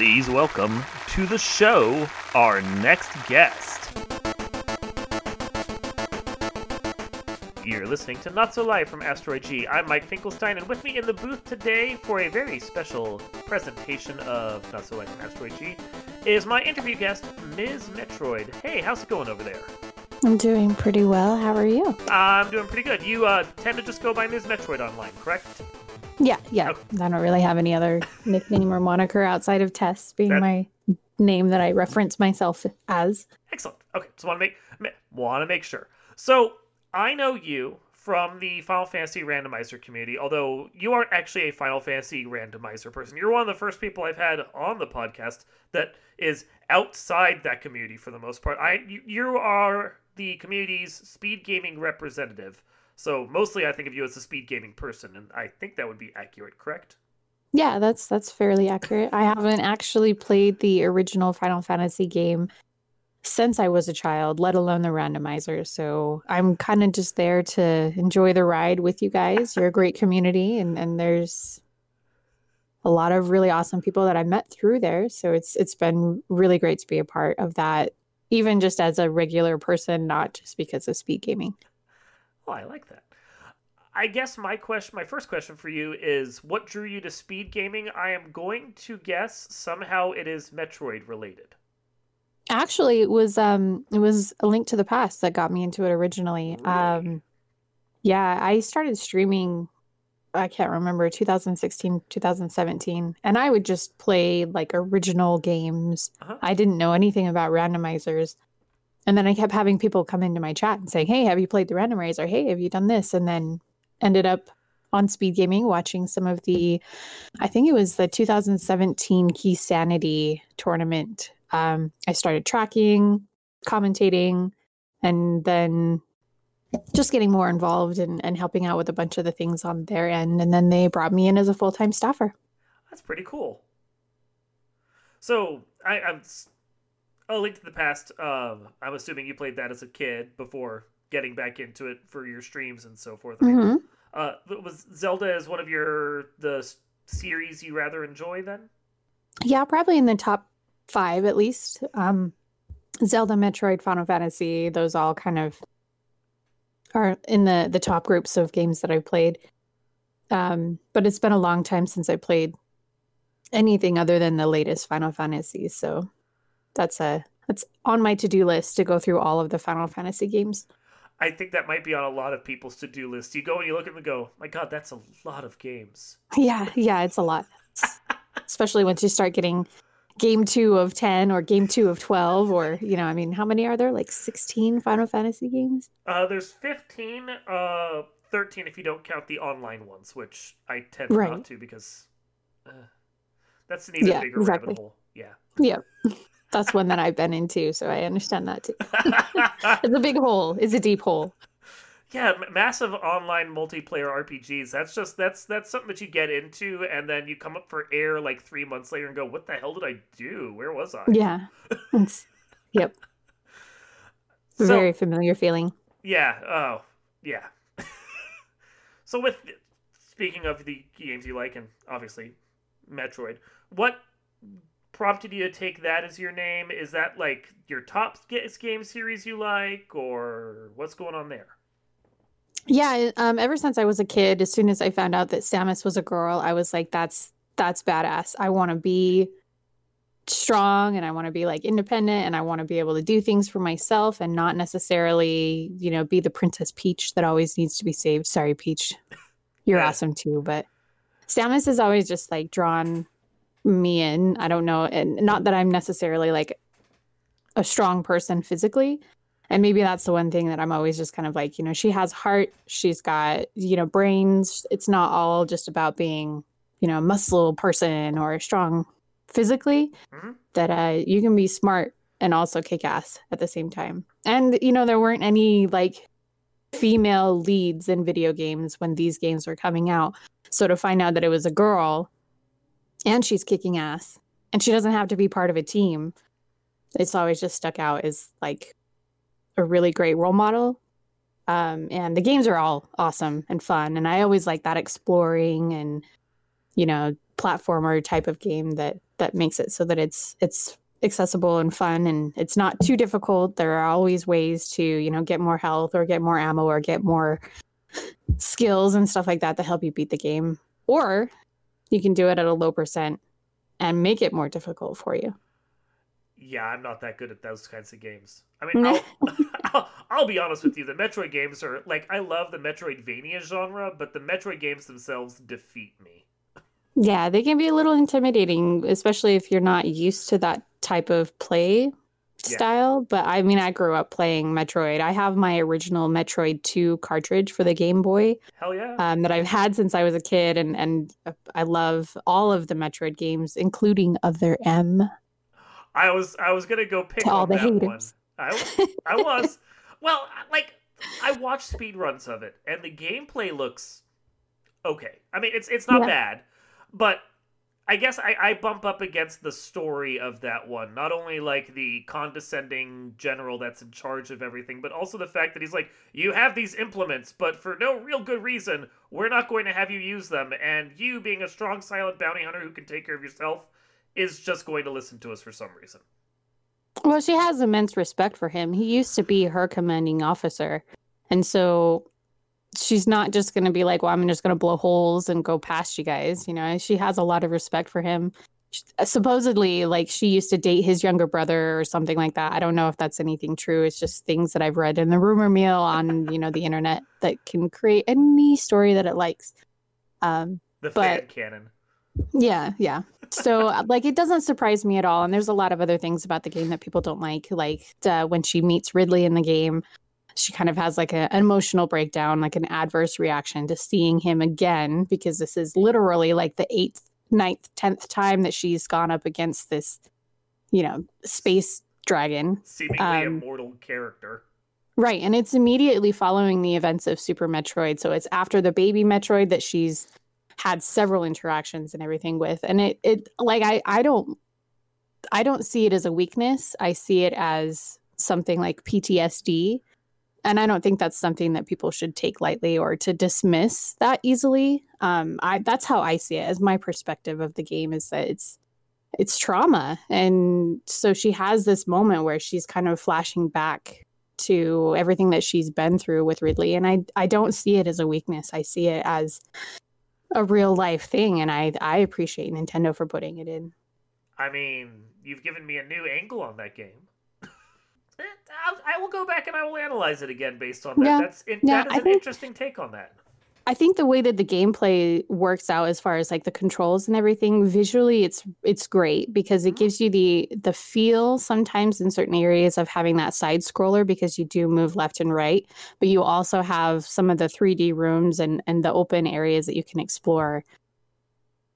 Please welcome to the show our next guest. You're listening to Not So Live from Asteroid G. I'm Mike Finkelstein, and with me in the booth today for a very special presentation of Not So Live from Asteroid G is my interview guest, Ms. Metroid. Hey, how's it going over there? I'm doing pretty well. How are you? I'm doing pretty good. You uh, tend to just go by Ms. Metroid online, correct? Yeah, yeah. Okay. I don't really have any other nickname or moniker outside of Tess being That- my name that I reference myself as. Excellent. Okay, so want to make want to make sure. So I know you from the Final Fantasy randomizer community, although you aren't actually a Final Fantasy randomizer person. You're one of the first people I've had on the podcast that is outside that community for the most part. I you, you are the community's speed gaming representative. So mostly I think of you as a speed gaming person, and I think that would be accurate, correct? Yeah, that's that's fairly accurate. I haven't actually played the original Final Fantasy game since I was a child, let alone the randomizer. So I'm kind of just there to enjoy the ride with you guys. You're a great community, and and there's a lot of really awesome people that I met through there. So it's it's been really great to be a part of that, even just as a regular person, not just because of speed gaming. Oh, I like that. I guess my question, my first question for you is, what drew you to speed gaming? I am going to guess somehow it is Metroid related. Actually, it was um it was a link to the past that got me into it originally. Really? Um yeah, I started streaming I can't remember 2016, 2017, and I would just play like original games. Uh-huh. I didn't know anything about randomizers. And then I kept having people come into my chat and saying, "Hey, have you played the randomizer? Hey, have you done this?" And then ended up on Speed Gaming watching some of the I think it was the 2017 Key Sanity tournament. Um, I started tracking, commentating, and then just getting more involved and, and helping out with a bunch of the things on their end. And then they brought me in as a full time staffer. That's pretty cool. So I, I'm a link to the past. Um, I'm assuming you played that as a kid before getting back into it for your streams and so forth. Mhm. uh, was Zelda as one of your the series you rather enjoy then? Yeah, probably in the top five at least. Um, Zelda, Metroid, Final Fantasy, those all kind of are in the the top groups of games that I've played. Um, but it's been a long time since I played anything other than the latest Final Fantasy. So that's a that's on my to do list to go through all of the Final Fantasy games. I think that might be on a lot of people's to do list. You go and you look at them and go, my God, that's a lot of games. Yeah, yeah, it's a lot. It's- Especially once you start getting game two of 10 or game two of 12, or, you know, I mean, how many are there? Like 16 Final Fantasy games? Uh, there's 15, uh, 13 if you don't count the online ones, which I tend Right. not to because uh, that's an even Yeah, bigger exactly. rabbit hole. Yeah. Yeah. That's one that I've been into, so I understand that too. It's a big hole. It's a deep hole. yeah, m- massive online multiplayer RPGs. That's just that's that's something that you get into, and then you come up for air like three months later and go, "What the hell did I do? Where was I?" Yeah. Yep. So- Very familiar feeling. Yeah. Oh, yeah. so with speaking of the games you like, and obviously Metroid, what prompted you to take that as your name? Is that like your top game series you like, or what's going on there? Yeah, um, ever since I was a kid, as soon as I found out that Samus was a girl, I was like, that's that's badass. I want to be strong and I want to be like independent and I want to be able to do things for myself and not necessarily, you know, be the Princess Peach that always needs to be saved. Sorry, Peach. You're Yeah. awesome too, but Samus is always just like drawn me in. I don't know, and not that I'm necessarily like a strong person physically, and maybe that's the one thing that I'm always just kind of like, you know, she has heart, she's got, you know, brains. It's not all just about being, you know, a muscle person or strong physically. Mhm. That uh, you can be smart and also kick ass at the same time. And, you know, there weren't any like female leads in video games when these games were coming out. So to find out that it was a girl and she's kicking ass and she doesn't have to be part of a team, it's always just stuck out as like a really great role model. Um, and the games are all awesome and fun. And I always like that exploring and, you know, platformer type of game that that makes it so that it's it's accessible and fun and it's not too difficult. There are always ways to, you know, get more health or get more ammo or get more skills and stuff like that to help you beat the game. Or you can do it at a low percent and make it more difficult for you. Yeah, I'm not that good at those kinds of games. I mean, I'll, I'll, I'll, be honest with you. The Metroid games are like I love the Metroidvania genre, but the Metroid games themselves defeat me. Yeah, they can be a little intimidating, especially if you're not used to that type of play style. Yeah. But I mean, I grew up playing Metroid. I have my original Metroid 2 cartridge for the Game Boy. Hell yeah. Um, that I've had since I was a kid. And, and I love all of the Metroid games, including Other M. I was I was gonna go pick all the haters. One. I, I was. well, like I watched speed runs of it, and the gameplay looks okay. I mean, it's it's not yeah. bad, but I guess I, I bump up against the story of that one. Not only like the condescending general that's in charge of everything, but also the fact that he's like, you have these implements, but for no real good reason, we're not going to have you use them. And you, being a strong, silent bounty hunter who can take care of yourself, is just going to listen to us for some reason. Well, she has immense respect for him. He used to be her commanding officer. And so she's not just going to be like, well, I'm just going to blow holes and go past you guys. You know, she has a lot of respect for him. She, uh, supposedly, like she used to date his younger brother or something like that. I don't know if that's anything true. It's just things that I've read in the rumor mill on, you know, the internet that can create any story that it likes. Um, the but, fan canon. Yeah, yeah. So, uh, like, it doesn't surprise me at all. And there's a lot of other things about the game that people don't like, like uh, when she meets Ridley in the game she kind of has like a, an emotional breakdown, like an adverse reaction to seeing him again, because this is literally like the eighth, ninth, tenth time that she's gone up against this, you know, space dragon. Seemingly um, immortal character. Right. And it's immediately following the events of Super Metroid. So it's after the baby Metroid that she's had several interactions and everything with. And it, it like I, I don't I don't see it as a weakness. I see it as something like PTSD and I don't think that's something that people should take lightly or to dismiss that easily. Um, I that's how I see it as my perspective of the game is that it's it's trauma, and so she has this moment where she's kind of flashing back to everything that she's been through with Ridley, and I I don't see it as a weakness. I see it as a real life thing, and I I appreciate Nintendo for putting it in. I mean, you've given me a new angle on that game. I'll, go back and I will analyze it again based on that. Yeah, That's it, yeah, that is I an think, interesting take on that. I think the way that the gameplay works out as far as like the controls and everything visually it's it's great because it mm-hmm. gives you the the feel sometimes in certain areas of having that side scroller because you do move left and right but you also have some of the 3D rooms and and the open areas that you can explore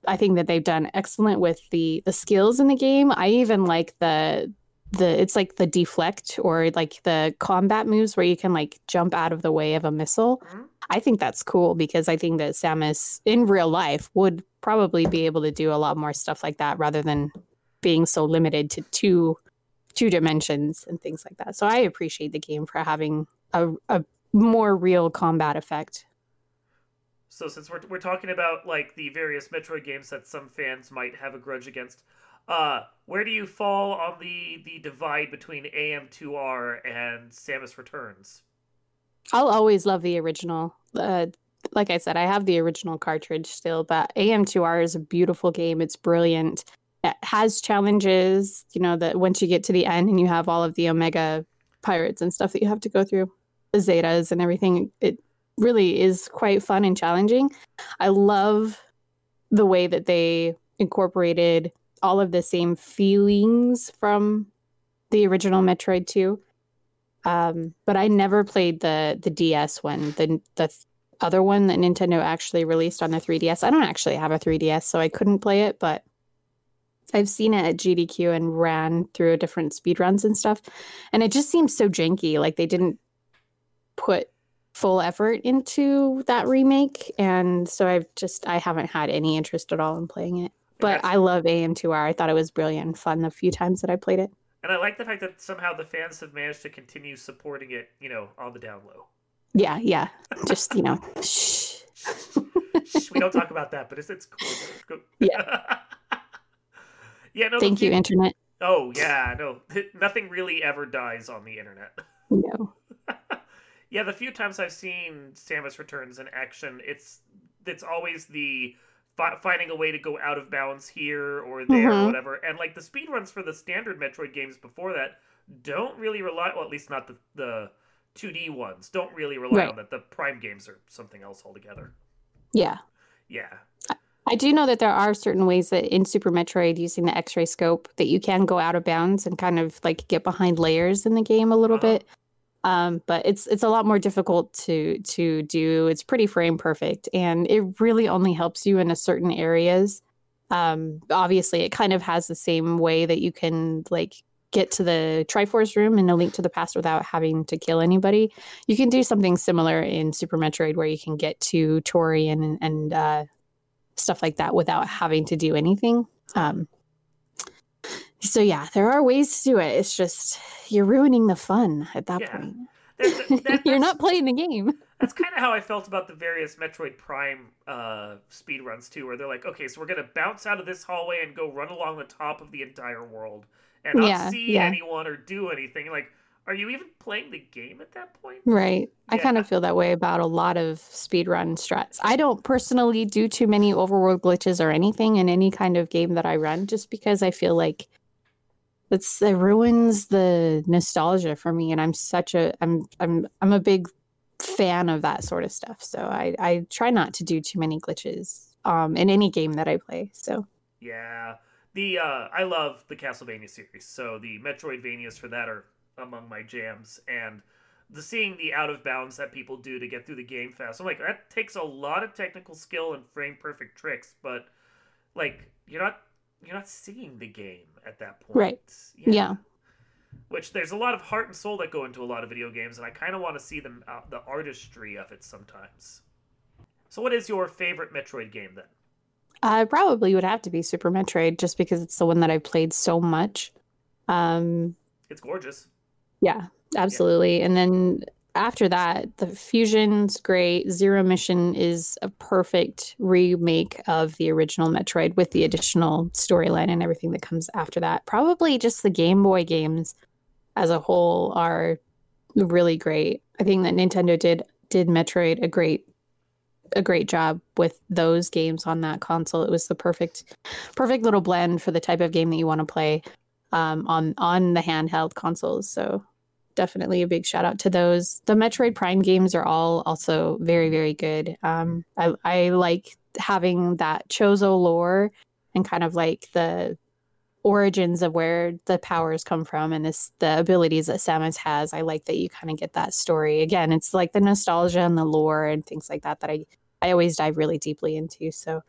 I think that they've done excellent with the the skills in the game. I even like the the it's like the deflect or like the combat moves where you can like jump out of the way of a missile. Mm-hmm. I think that's cool because I think that Samus in real life would probably be able to do a lot more stuff like that rather than being so limited to two two dimensions and things like that. So I appreciate the game for having a, a more real combat effect. So since we're we're talking about like the various Metroid games that some fans might have a grudge against, uh, where do you fall on the the divide between AM2R and Samus Returns? I'll always love the original. Uh, like I said, I have the original cartridge still, but AM2R is a beautiful game. It's brilliant. It has challenges, you know, that once you get to the end and you have all of the Omega pirates and stuff that you have to go through, the Zetas and everything, it really is quite fun and challenging. I love the way that they incorporated all of the same feelings from the original Metroid 2. Um, but I never played the the DS one, the the other one that Nintendo actually released on the 3DS. I don't actually have a 3DS, so I couldn't play it, but I've seen it at GDQ and ran through a different speed runs and stuff. And it just seems so janky. Like they didn't put full effort into that remake. And so I've just I haven't had any interest at all in playing it. But I love AM2R. I thought it was brilliant and fun the few times that I played it. And I like the fact that somehow the fans have managed to continue supporting it, you know, on the down low. Yeah, yeah. Just, you know, shh. shh. We don't talk about that, but it's, it's cool. Yeah. Yeah, no. Thank you, internet. Oh yeah, no. Nothing really ever dies on the internet. No. yeah, the few times I've seen Samus Returns in action, it's it's always the fi- finding a way to go out of bounds here or there or Mhm. whatever. And like the speed runs for the standard Metroid games before that don't really rely well at least not the the 2D ones. Don't really rely Right. on that. The Prime games are something else altogether. Yeah. Yeah. I do know that there are certain ways that in Super Metroid, using the X ray scope, that you can go out of bounds and kind of like get behind layers in the game a little Uh-huh. bit. Um, but it's it's a lot more difficult to to do. It's pretty frame perfect, and it really only helps you in a certain areas. Um, obviously, it kind of has the same way that you can like get to the Triforce room in A Link to the Past without having to kill anybody. You can do something similar in Super Metroid, where you can get to Tourian and uh, stuff like that without having to do anything. Um, so yeah, there are ways to do it. It's just you're ruining the fun at that Yeah. point. There's- that- you're not playing the game. That's kind of how I felt about the various Metroid Prime uh, speed runs too, where they're like, okay, so we're gonna bounce out of this hallway and go run along the top of the entire world and not Yeah, see yeah. anyone or do anything. Like, are you even playing the game at that point? Right. I kind of feel that way about a lot of speedrun strats. I don't personally do too many overworld glitches or anything in any kind of game that I run just because I feel like it's it ruins the nostalgia for me and I'm such a I'm I'm I'm a big fan of that sort of stuff. So I I try not to do too many glitches um in any game that I play. So Yeah, the uh, I love the Castlevania series, so the Metroidvanias for that are among my jams, and the seeing the out of bounds that people do to get through the game fast. I'm like, that takes a lot of technical skill and frame perfect tricks, but like you're not you're not seeing the game at that point. Right. Yeah. Which there's a lot of heart and soul that go into a lot of video games, and I kind of want to see them uh, the artistry of it sometimes. So, what is your favorite Metroid game then? I probably would have to be Super Metroid just because it's the one that I've played so much. Um It's gorgeous. Yeah, absolutely. And then after that, the Fusion's great. Zero Mission is a perfect remake of the original Metroid with the additional storyline and everything that comes after that. Probably just the Game Boy games as a whole are really great. I think that Nintendo did did Metroid a great a great job with those games on that console. It was the perfect perfect little blend for the type of game that you want to play um, on on the handheld consoles. So definitely a big shout out to those. The Metroid Prime games are all also very very good. Um, I I like having that Chozo lore and kind of like the origins of where the powers come from and this the abilities that Samus has. I like that you kind of get that story. Again, it's like the nostalgia and the lore and things like that that I I always dive really deeply into. So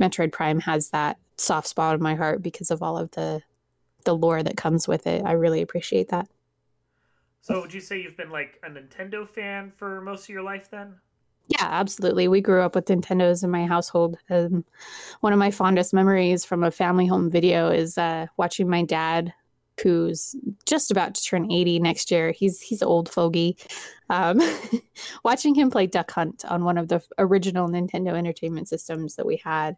Metroid Prime has that soft spot in my heart because of all of the the lore that comes with it. I really appreciate that. So would you say you've been like a Nintendo fan for most of your life then? Yeah, absolutely. We grew up with Nintendos in my household. Um, one of my fondest memories from a family home video is uh, watching my dad, who's just about to turn 80 next year. He's he's old fogey. Um, watching him play Duck Hunt on one of the original Nintendo Entertainment Systems that we had.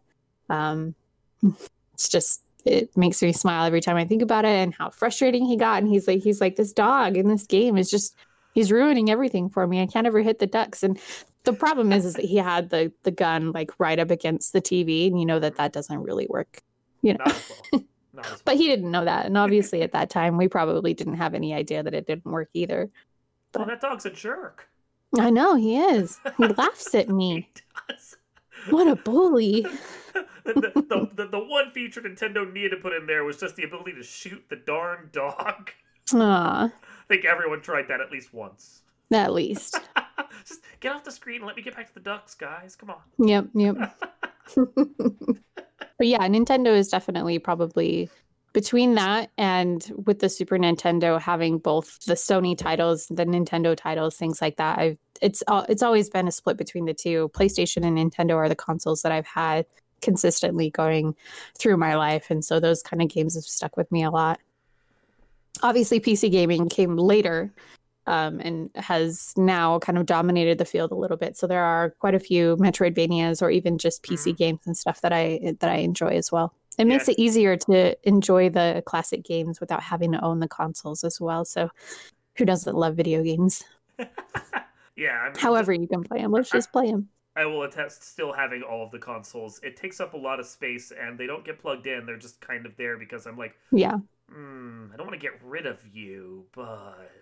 Um, it's just it makes me smile every time I think about it and how frustrating he got. And he's like he's like this dog in this game is just he's ruining everything for me. I can't ever hit the ducks and the problem is, is that he had the the gun like right up against the TV, and you know that that doesn't really work. You know, well. Well. but he didn't know that, and obviously at that time we probably didn't have any idea that it didn't work either. Oh, well, that dog's a jerk. I know he is. He laughs at me. What a bully! the, the, the, the one feature Nintendo needed to put in there was just the ability to shoot the darn dog. Aw, I think everyone tried that at least once. at least. just get off the screen and let me get back to the ducks, guys. Come on. Yep, yep. but yeah, Nintendo is definitely probably between that and with the Super Nintendo having both the Sony titles, the Nintendo titles, things like that. I've it's uh, it's always been a split between the two. PlayStation and Nintendo are the consoles that I've had consistently going through my life, and so those kind of games have stuck with me a lot. Obviously, PC gaming came later, um, and has now kind of dominated the field a little bit. So there are quite a few Metroidvanias or even just PC Mhm. games and stuff that I that I enjoy as well. It makes it easier to enjoy the classic games without having to own the consoles as well. So who doesn't love video games? yeah. I'm, However, you can play them. Let's just play them. I will attest still having all of the consoles. It takes up a lot of space and they don't get plugged in. They're just kind of there because I'm like, Yeah. hmm, I don't want to get rid of you, but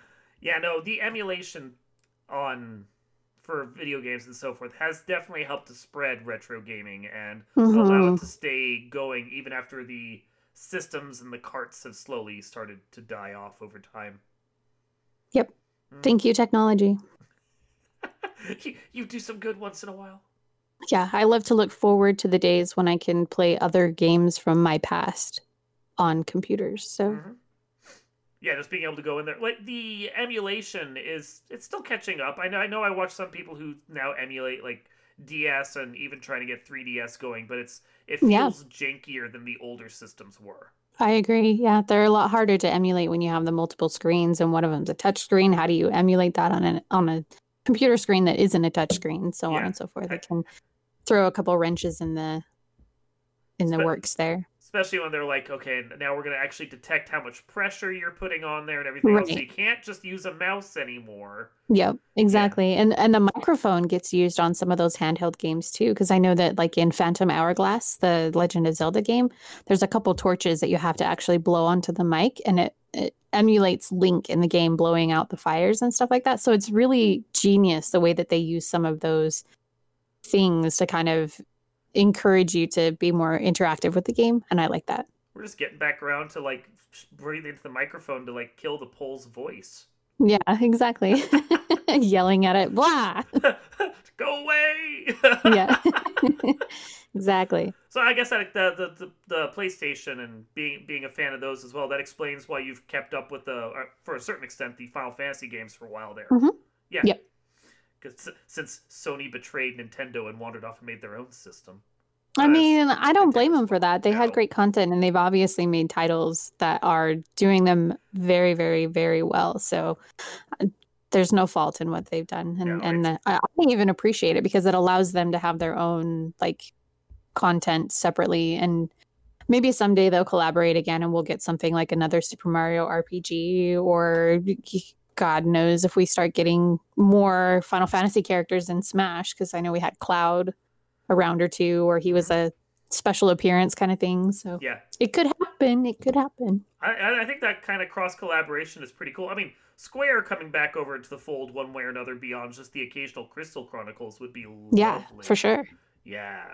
yeah, no, the emulation on for video games and so forth has definitely helped to spread retro gaming and allow Mhm. it to stay going even after the systems and the carts have slowly started to die off over time. Yep. Mm. Thank you, technology. you, you do some good once in a while. Yeah, I love to look forward to the days when I can play other games from my past on computers. So Mhm. Yeah, just being able to go in there. Like the emulation is it's still catching up. I know I know I watch some people who now emulate like DS and even trying to get 3DS going, but it's it Yeah. feels jankier than the older systems were. I agree. Yeah, they're a lot harder to emulate when you have the multiple screens and one of them's a touch screen. How do you emulate that on a on a computer screen that isn't a touch screen, so on and so forth? I- It can throw a couple wrenches in the in the Spe- works there. Especially when they're like, okay, now we're going to actually detect how much pressure you're putting on there and everything else. So Right. you can't just use a mouse anymore. Yep, exactly. And and the microphone gets used on some of those handheld games too, because I know that like in Phantom Hourglass, the Legend of Zelda game, there's a couple torches that you have to actually blow onto the mic, and it, it emulates Link in the game blowing out the fires and stuff like that. So it's really genius the way that they use some of those things to kind of encourage you to be more interactive with the game, and I like that. We're just getting back around to like breathing into the microphone to like kill the pole's voice. Yeah, exactly. Yelling at it, blah. Go away! Yeah. exactly. So I guess that the, the the the PlayStation and being being a fan of those as well that explains why you've kept up with the uh, for a certain extent the Final Fantasy games for a while there. Mhm. Yeah. Yep. Because since Sony betrayed Nintendo and wandered off and made their own system. I mean, I don't blame them for that. They No. had great content and they've obviously made titles that are doing them very, very, very well. So there's no fault in what they've done. And, No, and I, I even appreciate it because it allows them to have their own like content separately. And maybe someday they'll collaborate again and we'll get something like another Super Mario RPG or God knows if we start getting more Final Fantasy characters in Smash because I know we had Cloud a round or two, or he was mm-hmm. a special appearance kind of thing. So Yeah. it could happen. It could happen. I, I think that kind of cross collaboration is pretty cool. I mean, Square coming back over into the fold one way or another beyond just the occasional Crystal Chronicles would be lovely. Yeah, for sure. Yeah.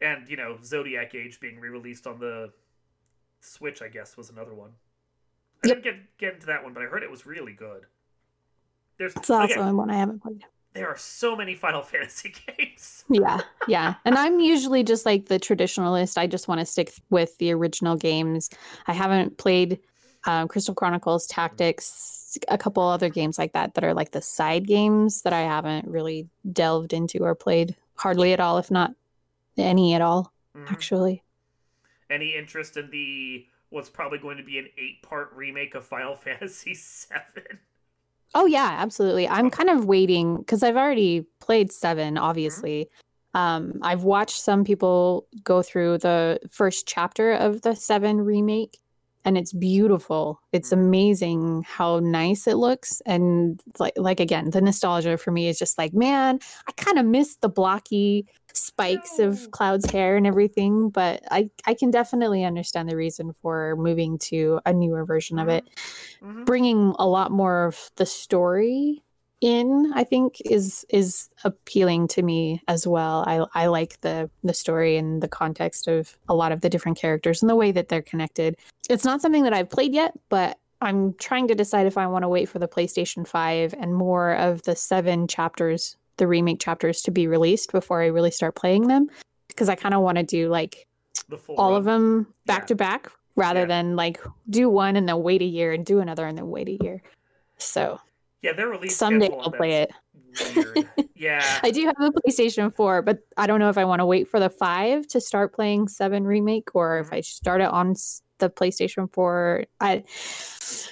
And, you know, Zodiac Age being re released on the Switch, I guess, was another one. I Yep. didn't get, get into that one, but I heard it was really good. There's It's also again, one I haven't played. there are so many Final Fantasy games. Yeah, yeah. And I'm usually just like the traditionalist. I just want to stick with the original games. I haven't played um, Crystal Chronicles, Tactics, a couple other games like that that are like the side games that I haven't really delved into or played hardly at all, if not any at all, Mhm. actually. Any interest in the what's probably going to be an eight part remake of Final Fantasy VII? Oh yeah, absolutely. I'm kind of waiting because I've already played seven, obviously. Um, I've watched some people go through the first chapter of the seven remake, and it's beautiful. It's Mhm. amazing how nice it looks, and like like again, the nostalgia for me is just like, man, I kind of miss the blocky spikes of Cloud's hair and everything, but I I can definitely understand the reason for moving to a newer version of Mhm. it Mhm. bringing a lot more of the story in i think is is appealing to me as well i i like the the story and the context of a lot of the different characters and the way that they're connected it's not something that i've played yet but i'm trying to decide if i want to wait for the playstation 5 and more of the seven chapters the remake chapters to be released before i really start playing them because i kind of want to do like all of them back Yeah. to back rather Yeah. than like do one and then wait a year and do another and then wait a year. So Yeah, their release someday I'll play it. Weird. Yeah. I do have a PlayStation 4, but I don't know if I want to wait for the 5 to start playing 7 remake or if Mhm. I start it on the PlayStation 4, I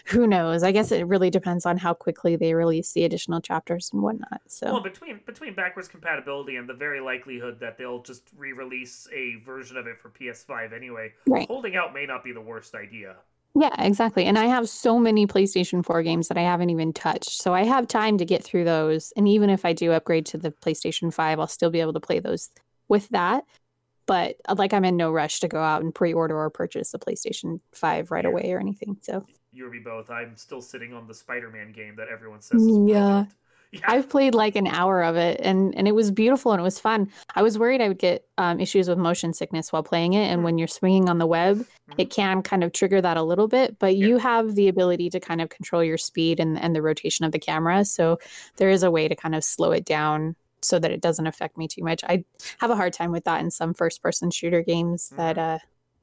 who knows? I guess it really depends on how quickly they release the additional chapters and whatnot. So Well, between between backwards compatibility and the very likelihood that they'll just re-release a version of it for PS5 anyway, right. holding out may not be the worst idea. Yeah, exactly. And I have so many PlayStation 4 games that I haven't even touched. So I have time to get through those. And even if I do upgrade to the PlayStation 5, I'll still be able to play those with that. But uh, like I'm in no rush to go out and pre-order or purchase the PlayStation 5 right Yeah. away or anything. So You or me both. I'm still sitting on the Spider-Man game that everyone says is Yeah. brilliant. Yeah. I've played like an hour of it and and it was beautiful and it was fun. I was worried I would get um, issues with motion sickness while playing it. And Mm. when you're swinging on the web, it can kind of trigger that a little bit. But Yeah. you have the ability to kind of control your speed and and the rotation of the camera. So there is a way to kind of slow it down so that it doesn't affect me too much. I have a hard time with that in some first person shooter games that uh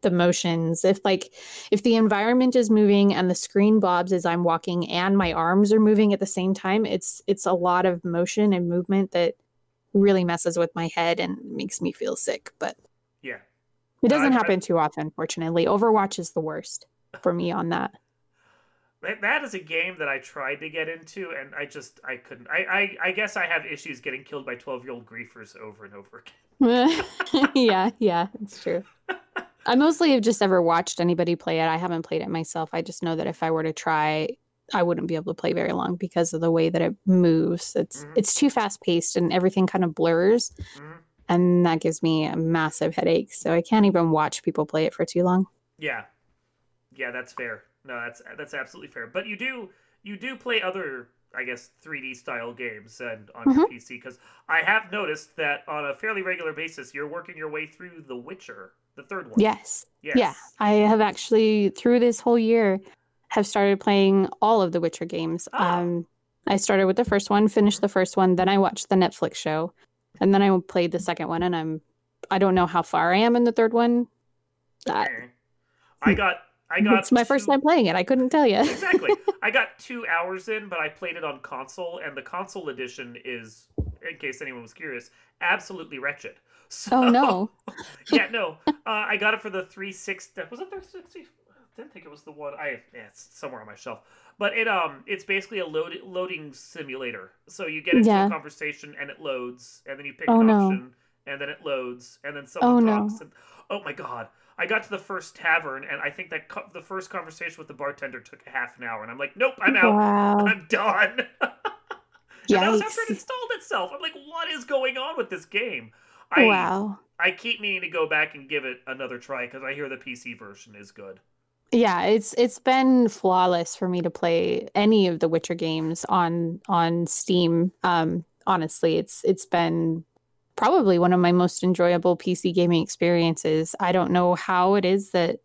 the motions if like if the environment is moving and the screen bobs as i'm walking and my arms are moving at the same time it's it's a lot of motion and movement that really messes with my head and makes me feel sick but yeah. it doesn't happen too often fortunately overwatch is the worst for me on that That, that is a game that I tried to get into, and I just I couldn't. I I, I guess I have issues getting killed by twelve year old griefers over and over again. yeah yeah it's true i mostly have just ever watched anybody play it i haven't played it myself i just know that if i were to try i wouldn't be able to play very long because of the way that it moves it's Mhm. it's too fast paced and everything kind of blurs Mhm. and that gives me a massive headache so i can't even watch people play it for too long Yeah, yeah, that's fair. No, that's that's absolutely fair. But you do you do play other, I guess, 3D style games and on your PC because I have noticed that on a fairly regular basis you're working your way through The Witcher, the third one. yes Yes. yeah i have actually through this whole year have started playing all of the witcher games Ah. um i started with the first one finished the first one then i watched the netflix show and then i played the second one and i'm i don't know how far i am in the third one that, Okay. I got I got. it's my first time playing it i couldn't tell you exactly. I got two hours in, but I played it on console, and the console edition is, in case anyone was curious, absolutely wretched. So, oh no yeah, no. Uh, I got it for the 360. Was it 360? I didn't think it was the one. I yeah, it's somewhere on my shelf. But it um, it's basically a load, loading simulator. So you get into Yeah. a conversation and it loads, and then you pick Oh, an no. option, and then it loads, and then someone Oh, no. And, oh my god. I got to the first tavern, and I think that co- the first conversation with the bartender took a half an hour, and I'm like, nope, I'm out. wow I'm done. and that was after it installed itself. I'm like, what is going on with this game? I, wow I keep meaning to go back and give it another try because I hear the PC version is good. yeah it's it's been flawless for me to play any of the witcher games on on steam um honestly it's it's been probably one of my most enjoyable pc gaming experiences i don't know how it is that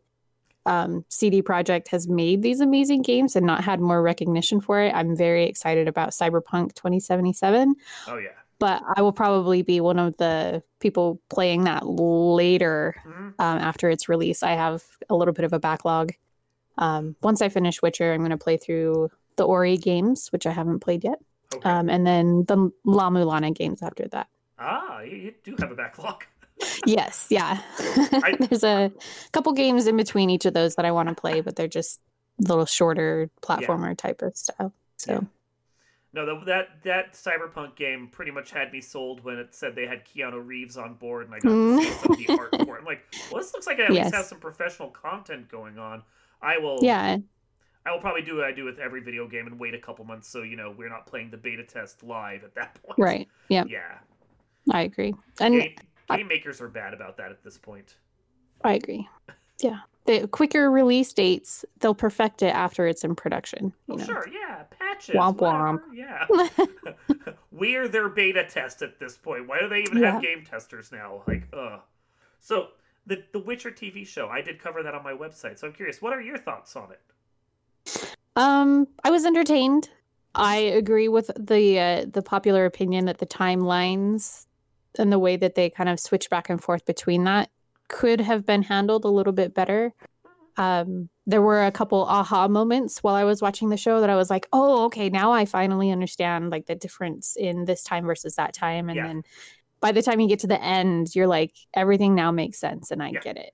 um, cd projekt has made these amazing games and not had more recognition for it i'm very excited about cyberpunk 2077 Oh yeah. but i will probably be one of the people playing that later hmm um, after its release. I have a little bit of a backlog. Um, once I finish Witcher, I'm going to play through the Ori games, which I haven't played yet, Okay. um, and then the La Mulana games after that. ah, you, you do have a backlog. Yes, yeah. I- There's a couple games in between each of those that I want to play, but they're just little shorter platformer type of style. So Yeah. No, the, that that cyberpunk game pretty much had me sold when it said they had Keanu Reeves on board, and I got to mm. see the art for it. I'm like, well, this looks like it at least Yes. has some professional content going on. I will. yeah, I will probably do what I do with every video game and wait a couple months so you know we're not playing the beta test live at that point. right. Yeah, Yeah. I agree. And Game, game makers are bad about that at this point. I agree. Yeah. The quicker release dates, they'll perfect it after it's in production. Oh you know. sure, yeah, patches. Womp whatever, Yeah. We're their beta test at this point. Why do they even have game testers now? Like, ugh. So the the Witcher TV show, I did cover that on my website. So I'm curious, what are your thoughts on it? Um, I was entertained. I agree with the uh, the popular opinion that the timelines and the way that they kind of switch back and forth between that could have been handled a little bit better. Um, there were a couple aha moments while I was watching the show that I was like, "Oh, okay, now I finally understand like the difference in this time versus that time." And Yeah. then by the time you get to the end, you're like, everything now makes sense and I Yeah. get it.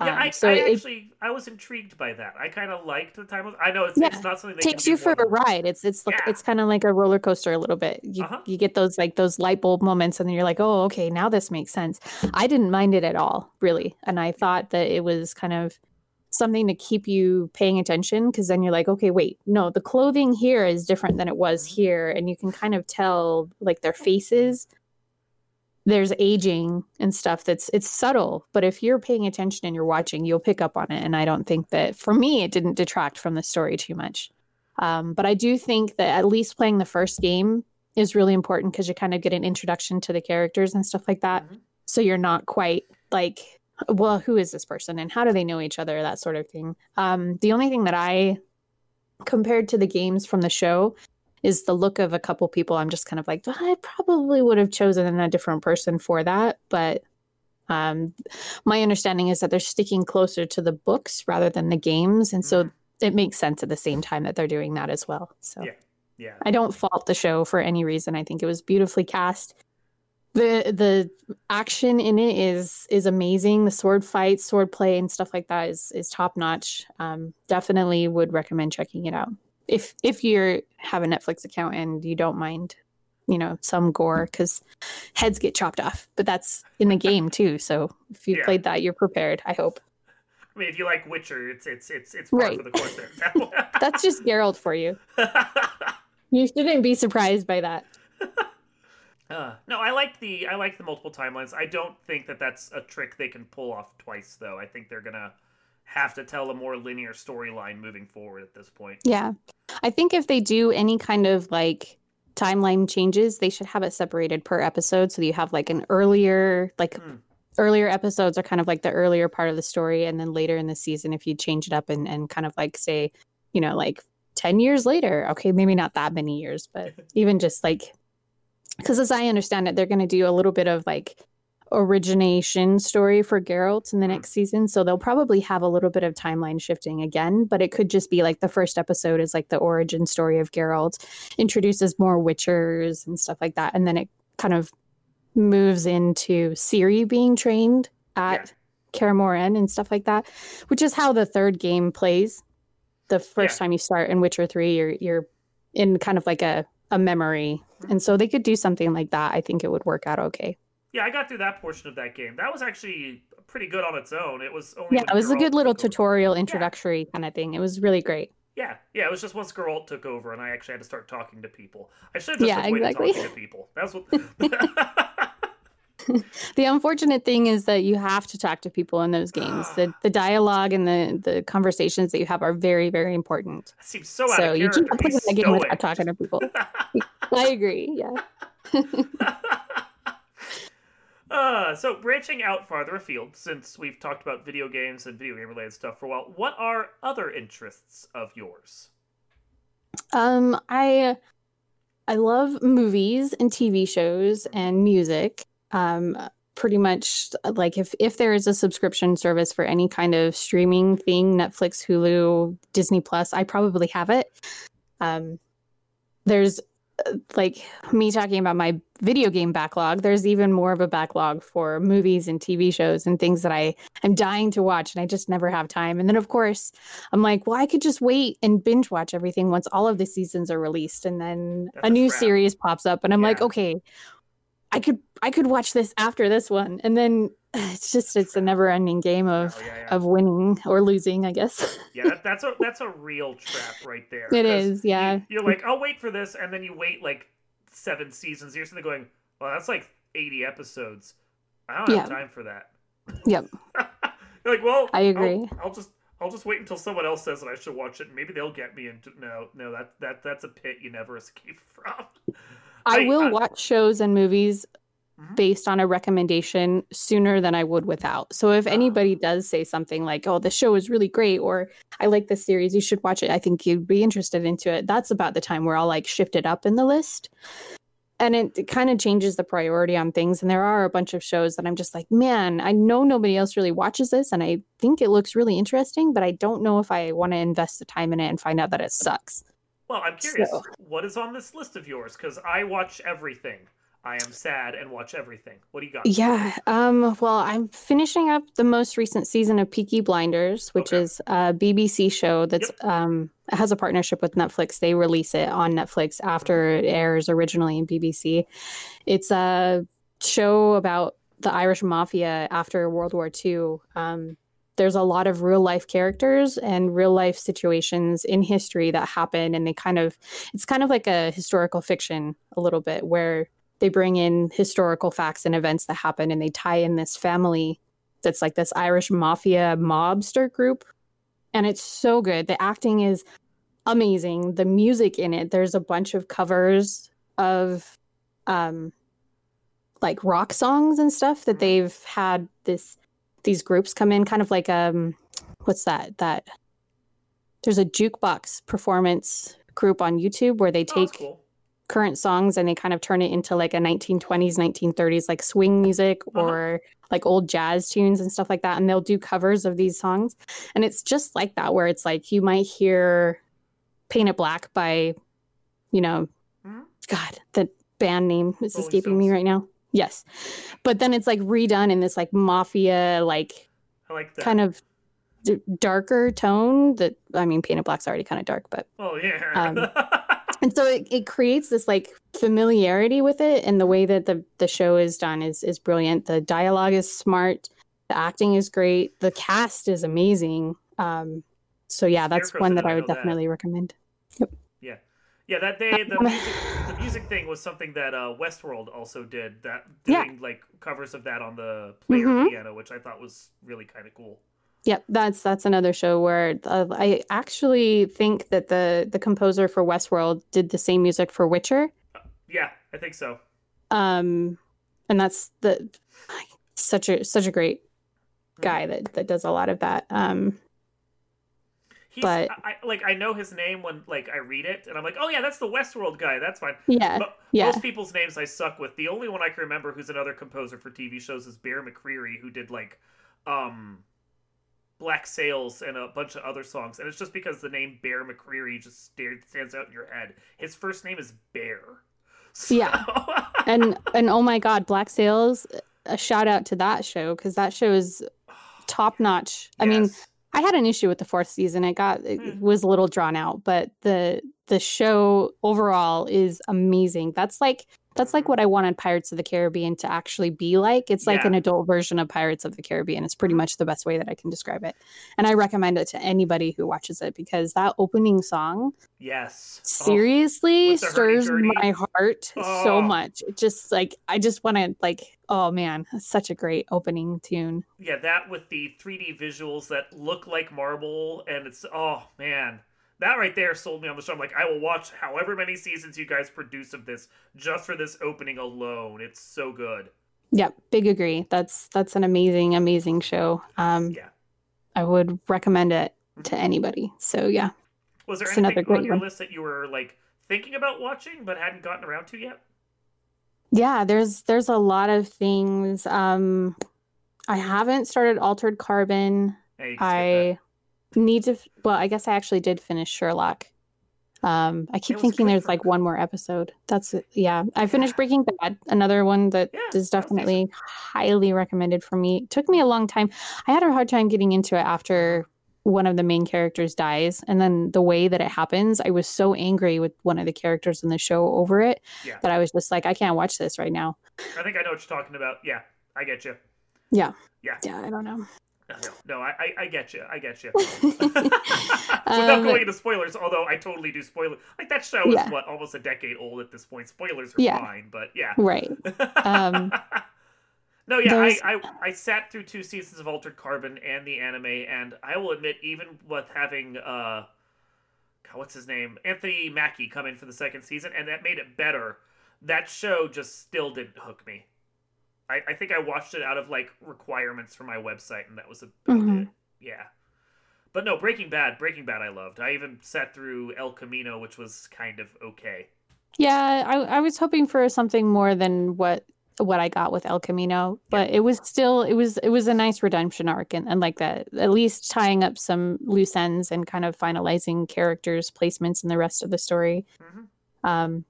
Yeah, Um, I, so I it actually I was intrigued by that. I kind of liked the time. I know it's, Yeah, it's not something that takes you for a ride. It's it's Yeah. it's kind of like a roller coaster a little bit. You Uh-huh. you get those like those light bulb moments, and then you're like, oh, okay, now this makes sense. I didn't mind it at all, really, and I thought that it was kind of something to keep you paying attention because then you're like, okay, wait, no, the clothing here is different than it was Mhm. here, and you can kind of tell like their faces. There's aging and stuff that's it's subtle, but if you're paying attention and you're watching, you'll pick up on it. And I don't think that for me, it didn't detract from the story too much. Um, but I do think that at least playing the first game is really important because you kind of get an introduction to the characters and stuff like that. Mhm. So you're not quite like, well, who is this person and how do they know each other? That sort of thing. Um, the only thing that I compared to the games from the show is the look of a couple people. I'm just kind of like, I probably would have chosen a different person for that. But um, my understanding is that they're sticking closer to the books rather than the games. And so Mhm. it makes sense at the same time that they're doing that as well. So Yeah. Yeah. I don't fault the show for any reason. I think it was beautifully cast. The the action in it is is amazing. The sword fights, sword play, and stuff like that is is top notch. Um, definitely would recommend checking it out if if you have a Netflix account and you don't mind, you know, some gore because heads get chopped off. But that's in the game too. So if you Yeah. played that, you're prepared. I hope. I mean, if you like Witcher, it's it's it's it's part Right. for the course there. That's just Geralt for you. You shouldn't be surprised by that. Uh, no, I like the I like the multiple timelines. I don't think that that's a trick they can pull off twice, though. I think they're gonna have to tell a more linear storyline moving forward at this point. Yeah. I think if they do any kind of like timeline changes, they should have it separated per episode so you have like an earlier like Hmm. earlier episodes are kind of like the earlier part of the story and then later in the season if you change it up and, and kind of like say, you know, like 10 years later, okay, maybe not that many years, but even just like because as I understand it, they're going to do a little bit of like origination story for Geralt in the Hmm. next season. So they'll probably have a little bit of timeline shifting again, but it could just be like the first episode is like the origin story of Geralt, introduces more Witchers and stuff like that. And then it kind of moves into Ciri being trained at Morhen and stuff like that, which is how the third game plays. The first Yeah. time you start in Witcher 3, you're you're in kind of like a, a memory. And so they could do something like that. I think it would work out okay. Yeah, I got through that portion of that game. That was actually pretty good on its own. It was only Yeah, it was a good little took over. tutorial introductory kind of thing. It was really great. Yeah, yeah, it was just once Geralt took over, and I actually had to start talking to people. I should have just Yeah, avoided exactly. talking to people. That's what. The unfortunate thing is that you have to talk to people in those games. The the dialogue and the the conversations that you have are very very important. That seems so so you can't play that game without talking to people. I agree. Yeah. Uh, so branching out farther afield, since we've talked about video games and video game related stuff for a while, what are other interests of yours? Um, I I love movies and TV shows and music. Um, pretty much like if if there is a subscription service for any kind of streaming thing, Netflix, Hulu, Disney Plus, I probably have it. Um, there's like me talking about my video game backlog. There's even more of a backlog for movies and TV shows and things that I am dying to watch, and I just never have time. And then of course I'm like, well, I could just wait and binge watch everything once all of the seasons are released, and then That's a new trap. series pops up, and I'm like, okay, I could I could watch this after this one, and then it's just it's a never ending game of Oh, yeah, yeah. of winning or losing, I guess. yeah, that, that's a that's a real trap right there. It is, yeah. You, are like, I'll wait for this, and then you wait like seven seasons. You're sitting there going, well, that's like 80 episodes. I don't have time for that. Yep. You're like, well, I I'll- agree. I'll, just I'll just wait until someone else says that I should watch it. and Maybe they'll get me into no, no. That that that's a pit you never escape from. I, I- will I- watch shows and movies Mhm. based on a recommendation sooner than I would without. So if Ah. anybody does say something like, "Oh, the show is really great," or "I like this series, you should watch it," I think you'd be interested into it. That's about the time where I'll like shift it up in the list. And it, kind of changes the priority on things. And there are a bunch of shows that I'm just like, man, I know nobody else really watches this, and I think it looks really interesting, but I don't know if I want to invest the time in it and find out that it sucks. Well, I'm curious. So- What is on this list of yours? Because I watch everything. I am sad and watch everything. What do you got? Yeah. Um, well, I'm finishing up the most recent season of Peaky Blinders, which Okay. is a BBC show that's um has a partnership with Netflix. They release it on Netflix after it airs originally in BBC. It's a show about the Irish mafia after World War II. Um, there's a lot of real life characters and real life situations in history that happen, and they kind of it's kind of like a historical fiction a little bit where they bring in historical facts and events that happen and they tie in this family that's like this Irish mafia mobster group. And it's so good. The acting is amazing. The music in it, there's a bunch of covers of um like rock songs and stuff that they've had this these groups come in kind of like um what's that that there's a jukebox performance group on YouTube where they Oh, take cool. current songs and they kind of turn it into like a 1920s 1930s like swing music Uh-huh. or like old jazz tunes and stuff like that and they'll do covers of these songs and it's just like that where it's like you might hear paint it black by you know Mhm. god the band name is Rolling escaping me right now yes. But then it's like redone in this like mafia like like kind of d- darker tone that i mean painted black's already kind of dark but oh yeah. um, and so it, it creates this like familiarity with it and the way that the the show is done is is brilliant. The dialogue is smart. The acting is great. The cast is amazing. Um so yeah that's one that I would know that. definitely recommend yeah, that day the music, the music thing was something that uh, Westworld also did. That Yeah. doing like covers of that on the player Mhm. piano, which I thought was really kind of cool. yep that's that's another show where uh, i actually think that the the composer for westworld did the same music for witcher Yeah, I think so. um and that's the such a such a great guy that that does a lot of that um He's, But- I, like I know his name when like I read it, and I'm like, oh yeah, that's the Westworld guy. That's fine. yeah But yeah. most people's names I suck with. The only one I can remember who's another composer for TV shows is Bear McCreary, who did like um Black Sails and a bunch of other songs. And it's just because the name Bear McCreary just stared, stands out in your head. His first name is Bear. So... Yeah. and and oh my god black sails a shout out to that show because that show is top notch i mean Yes. I had an issue with the fourth season it got it Hmm. was a little drawn out but the the show overall is amazing that's like that's like what i wanted pirates of the caribbean to actually be like it's like Yeah. an adult version of pirates of the caribbean it's pretty Mhm. much the best way that i can describe it and i recommend it to anybody who watches it because that opening song yes. Oh, seriously the stirs my heart Oh. so much it just like i just want to like oh man such a great opening tune yeah, that with the 3D visuals that look like marble, and it's oh man, that right there sold me on the show. I'm like, I will watch however many seasons you guys produce of this just for this opening alone. It's so good. yep big agree that's that's an amazing amazing show um Yeah. i would recommend it to anybody so yeah Was there It's another anything on your one. list that you were like thinking about watching but hadn't gotten around to yet? yeah there's there's a lot of things um i haven't started altered carbon Hey, you can skip i need to f- well i guess i actually did finish sherlock. Um i keep thinking there's like one more episode. That's it. Yeah. I finished breaking bad. Another one that Yeah, is definitely highly recommended for me. It took me a long time. I had a hard time getting into it after one of the main characters dies and then the way that it happens i was so angry with one of the characters in the show over it Yeah. that i was just like i can't watch this right now. I think I know what you're talking about. Yeah, I get you. yeah. Yeah. yeah i don't know No, no, I, I, I get you. I get you. Without Um, going into spoilers, although I totally do spoiler. Like that show is what almost a decade old at this point. Spoilers are Yeah. fine, but yeah. right Um, no, yeah, I, I I sat through two seasons of Altered Carbon and the anime, and I will admit, even with having uh, God, what's his name, Anthony Mackie come in for the second season, and that made it better. That show just still didn't hook me. I, I think I watched it out of like requirements for my website, and that was about Mhm. Yeah. But no, Breaking Bad, Breaking Bad I loved. I even sat through El Camino, which was kind of okay. Yeah, I, I was hoping for something more than what what I got with El Camino, but it was still it was it was a nice redemption arc and, and like that at least tying up some loose ends and kind of finalizing characters placements in the rest of the story. hmm Um,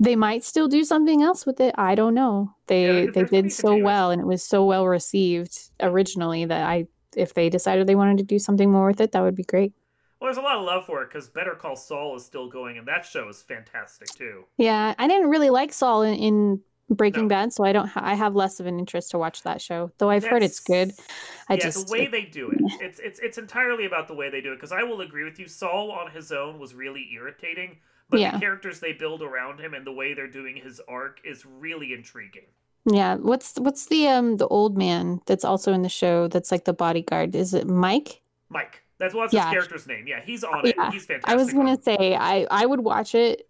they might still do something else with it. I don't know. They Yeah, they there's gonna be did so well and it was so well received originally that I if they decided they wanted to do something more with it, that would be great. Well, there's a lot of love for it because Better Call Saul is still going, and that show is fantastic too. Yeah, I didn't really like Saul in, in Breaking No. Bad, so I don't ha- I have less of an interest to watch that show. Though I've heard it's good. I yeah, just the way they do it, it's it's it's entirely about the way they do it. Because I will agree with you, Saul on his own was really irritating, but Yeah. the characters they build around him and the way they're doing his arc is really intriguing. Yeah, what's what's the um the old man that's also in the show that's like the bodyguard? Is it Mike? Mike, that's what's Yeah. his character's name. Yeah, he's on it. Yeah, He's fantastic. I was gonna say I I would watch it.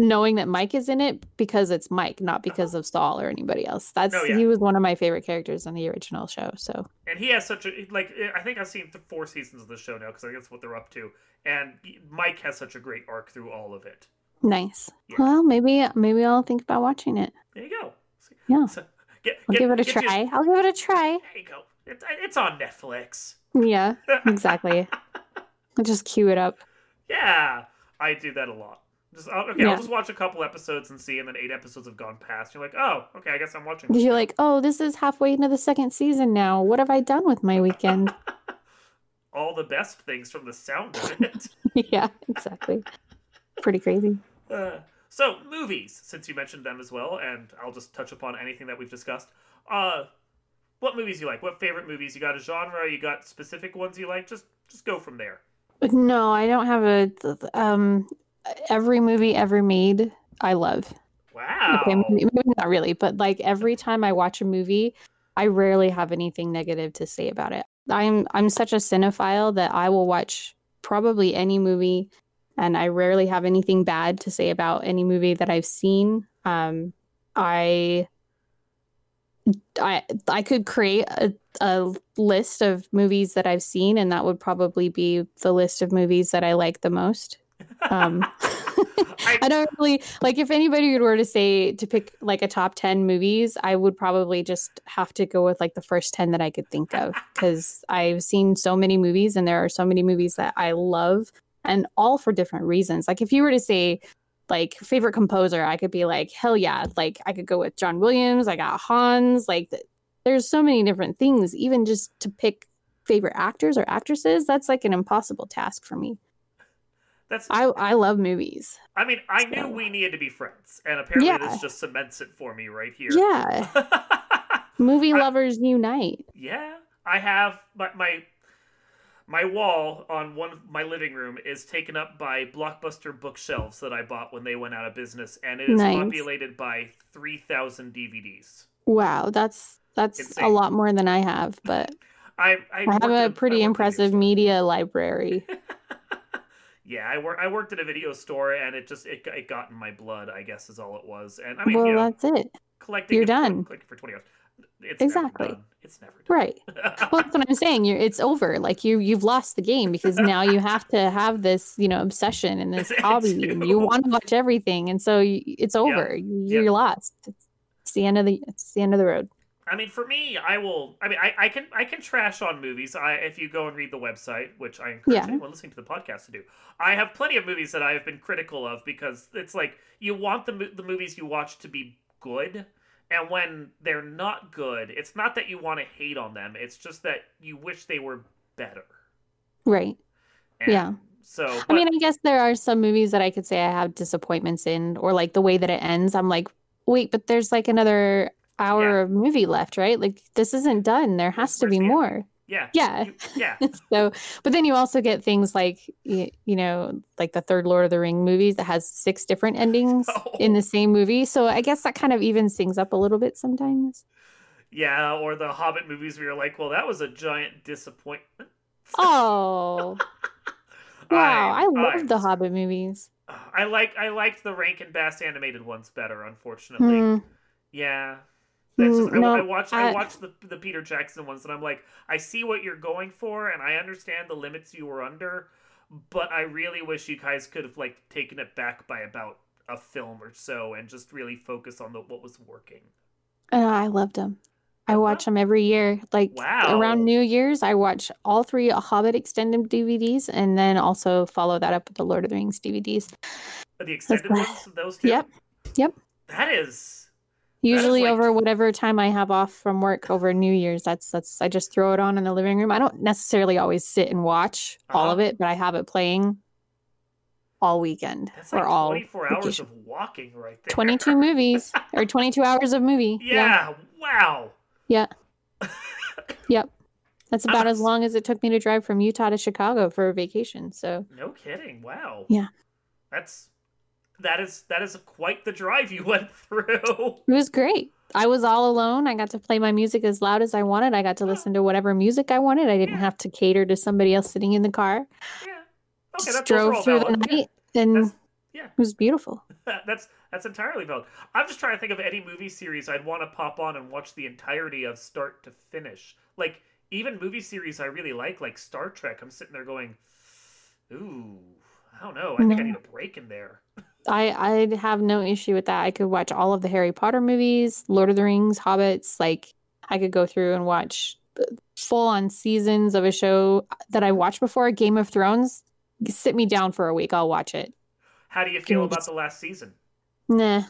Knowing that Mike is in it because it's Mike, not uh-huh. because of Saul or anybody else. That's Oh, yeah. he was one of my favorite characters in the original show. So and he has such a like. Eh, I think I've seen four seasons of the show now because I think that's what they're up to. And Mike has such a great arc through all of it. nice. Yeah. Well, maybe maybe I'll think about watching it. There you go. Yeah. So, get, I'll get- give it a your- try. I'll give it a try. there you go. It, it's on Netflix. Yeah, exactly. I'll just cue it up. Yeah, I do that a lot. Just uh, okay, Yeah. I'll just watch a couple episodes and see, and then eight episodes have gone past. You're like, oh, okay, I guess I'm watching. You're like, oh, this is halfway into the second season now. What have I done with my weekend? all the best things from the sound of it. yeah, exactly. Pretty crazy. Uh, so movies, since you mentioned them as well, and I'll just touch upon anything that we've discussed. Uh, what movies you like? What favorite movies? You got a genre? You got specific ones you like? Just just go from there. No, I don't have a um every movie ever made I love. Wow. Okay, maybe, not really, but like every time I watch a movie, I rarely have anything negative to say about it. I'm I'm such a cinephile that I will watch probably any movie and I rarely have anything bad to say about any movie that I've seen. Um I I I could create a, a list of movies that I've seen and that would probably be the list of movies that I like the most. Um I- I don't really like if anybody were to say to pick like a top 10 movies, I would probably just have to go with like the first 10 that I could think of because I've seen so many movies and there are so many movies that I love and all for different reasons. Like if you were to say like favorite composer, I could be like hell yeah, like I could go with John Williams, I got Hans, like th- there's so many different things even just to pick favorite actors or actresses, that's like an impossible task for me. That's. I I love movies. I mean, I knew we needed to be friends, and apparently Yeah. this just cements it for me right here. Yeah. Movie I- lovers unite. Yeah, I have my my my wall on one of my living room is taken up by blockbuster bookshelves that I bought when they went out of business, and it is Nice. populated by three thousand DVDs. Wow, that's that's a lot more than I have, but I I, I have a pretty I worked at impressive media library. yeah, I work I worked at a video store, and it just it, it got in my blood. I guess is all it was. And I mean, well, you know, that's it. collecting you're done. collecting for twenty hours. It's Exactly. Never done. It's never done. Right. Well, that's what I'm saying. You're it's over. Like you you've lost the game because now you have to have this, you know, obsession and this hobby and you want to watch everything and so you, it's over. You're Yep. lost. It's, it's the end of the it's the end of the road. I mean, for me, I will. I mean, I, I can I can trash on movies. I if you go and read the website, which I encourage Yeah. anyone listening to the podcast to do. I have plenty of movies that I have been critical of because it's like you want the the movies you watch to be good, and when they're not good, it's not that you want to hate on them. It's just that you wish they were better. Right. And Yeah. So I mean, I guess there are some movies that I could say I have disappointments in, or like the way that it ends. I'm like, wait, but there's like another hour Yeah. of movie left, right? Like this isn't done. There has to Where's be more. yeah, Yeah. yeah. So, but then you also get things like you, you know, like the third Lord of the Ring movies that has six different endings in Oh. the same movie. So I guess that kind of evens things up a little bit sometimes. Yeah, or the Hobbit movies where you're like, well, that was a giant disappointment. Oh, wow! I, I- love the Hobbit movies. I like I liked the Rankin Bass animated ones better, unfortunately. Hmm. Yeah. That's just, Mm, I, I watched I, I- watched the the Peter Jackson ones and I'm like, I see what you're going for and I understand the limits you were under, but I really wish you guys could have like taken it back by about a film or so and just really focus on the what was working. Uh, I loved them. I Uh-huh. watch them every year. Like Wow. around New Year's, I watch all three Hobbit extended DVDs, and then also follow that up with the Lord of the Rings DVDs. But the extended ones, those two. Yep. Yep. That is Usually like- over whatever time I have off from work over New Year's. That's that's I just throw it on in the living room. I don't necessarily always sit and watch all Uh-huh. of it, but I have it playing all weekend that's or like all 24 hours vacation. of walking right there. 22 movies or 22 hours of movie. Yeah. Wow. Yeah. Yep. That's about as long as it took me to drive from Utah to Chicago for a vacation. So No kidding. Wow. Yeah. That's that is that is quite the drive you went through. it was great. I was all alone. I got to play my music as loud as I wanted. I got to listen to whatever music I wanted. I didn't Yeah. have to cater to somebody else sitting in the car. Yeah. Okay, Just drove through the valid. Yeah. night and That's- yeah. it was beautiful. that's that's entirely valid. I'm just trying to think of any movie series I'd want to pop on and watch the entirety of start to finish. Like even movie series I really like, like Star Trek. I'm sitting there going, "Ooh, I don't know. I think I need a break in there." I I'd have no issue with that. I could watch all of the Harry Potter movies, Lord of the Rings, Hobbits. Like I could go through and watch full on seasons of a show that I watched before. Game of Thrones. Sit me down for a week. I'll watch it. How do you feel about the last season? Nah.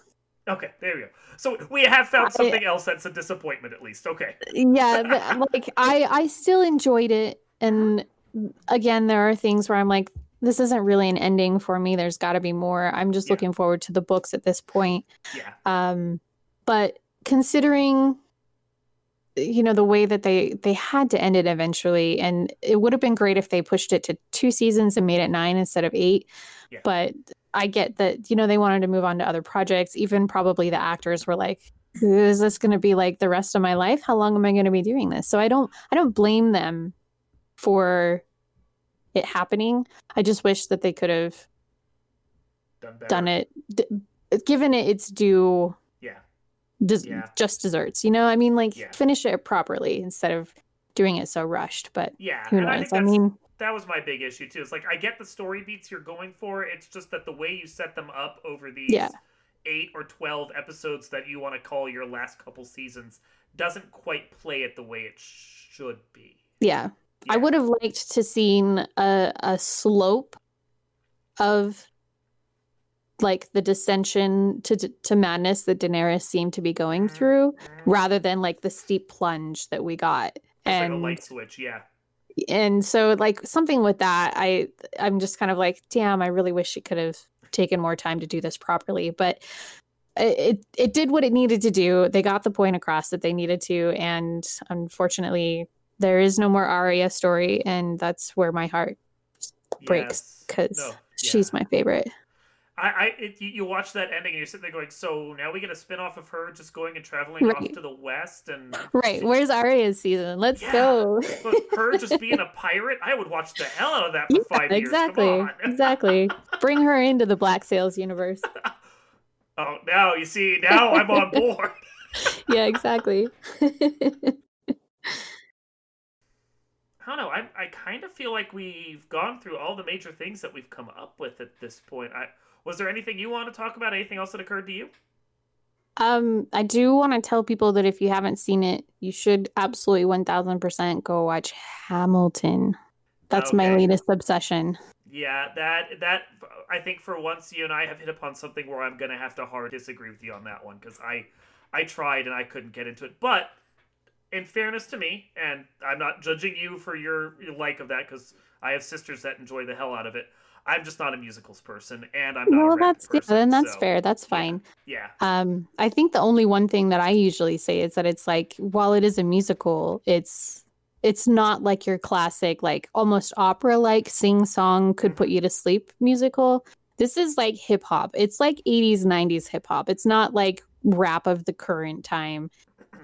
Okay, there we go. So we have found I- something else that's a disappointment, at least. Okay. Yeah, but, like I I still enjoyed it, and again, there are things where I'm like, this isn't really an ending for me. There's got to be more. I'm just Yeah. looking forward to the books at this point. Yeah. Um, but considering you know the way that they they had to end it eventually and it would have been great if they pushed it to two seasons and made it nine instead of eight Yeah. but i get that you know they wanted to move on to other projects even probably the actors were like is this going to be like the rest of my life how long am i going to be doing this so i don't i don't blame them for it happening i just wish that they could have Done done it d- given it its due Yeah. des- Yeah. just desserts you know i mean like Yeah. finish it properly instead of doing it so rushed but Yeah. who and I knows i, mean that was my big issue too. It's like I get the story beats you're going for. It's just that the way you set them up over these Yeah. eight or twelve episodes that you want to call your last couple seasons doesn't quite play it the way it should be. yeah, i would have liked to seen a, a slope of like the dissension to to madness that daenerys seemed to be going Mhm. through rather than like the steep plunge that we got It's like a and light switch. Yeah. and so like something with that i i'm just kind of like damn i really wish she could have taken more time to do this properly but it it- it did what it needed to do they got the point across that they needed to and unfortunately there is no more Arya story and that's where my heart breaks Yes. because No. she's Yeah. my favorite I, I it, you, you watch that ending and you're sitting there going, so now we get a spin off of her just going and traveling off to the west and right where's Arya's season let's Yeah. go but her just being a pirate, I would watch the hell out of that for yeah, five years. Come exactly exactly bring her into the black sails universe Oh, now you see, now I'm on board. yeah exactly don't know. I I kind of feel like we've gone through all the major things that we've come up with at this point. I was there anything you want to talk about? Anything else that occurred to you? Um, I do want to tell people that if you haven't seen it, you should absolutely 1000% go watch Hamilton. That's my latest obsession. Yeah, that that I think for once you and I have hit upon something where I'm gonna have to hard disagree with you on that one because I I tried and I couldn't get into it. But in fairness to me, and I'm not judging you for your, your like of that because I have sisters that enjoy the hell out of it. I'm just not a musicals person, and I'm not. Well, that's yeah, person, then that's so, fair. That's yeah. fine. Yeah, Um, I think the only one thing that I usually say is that it's like while it is a musical, it's it's not like your classic like almost opera like sing song could put you to sleep musical. This is like hip hop. It's like 80s 90s hip hop. It's not like rap of the current time.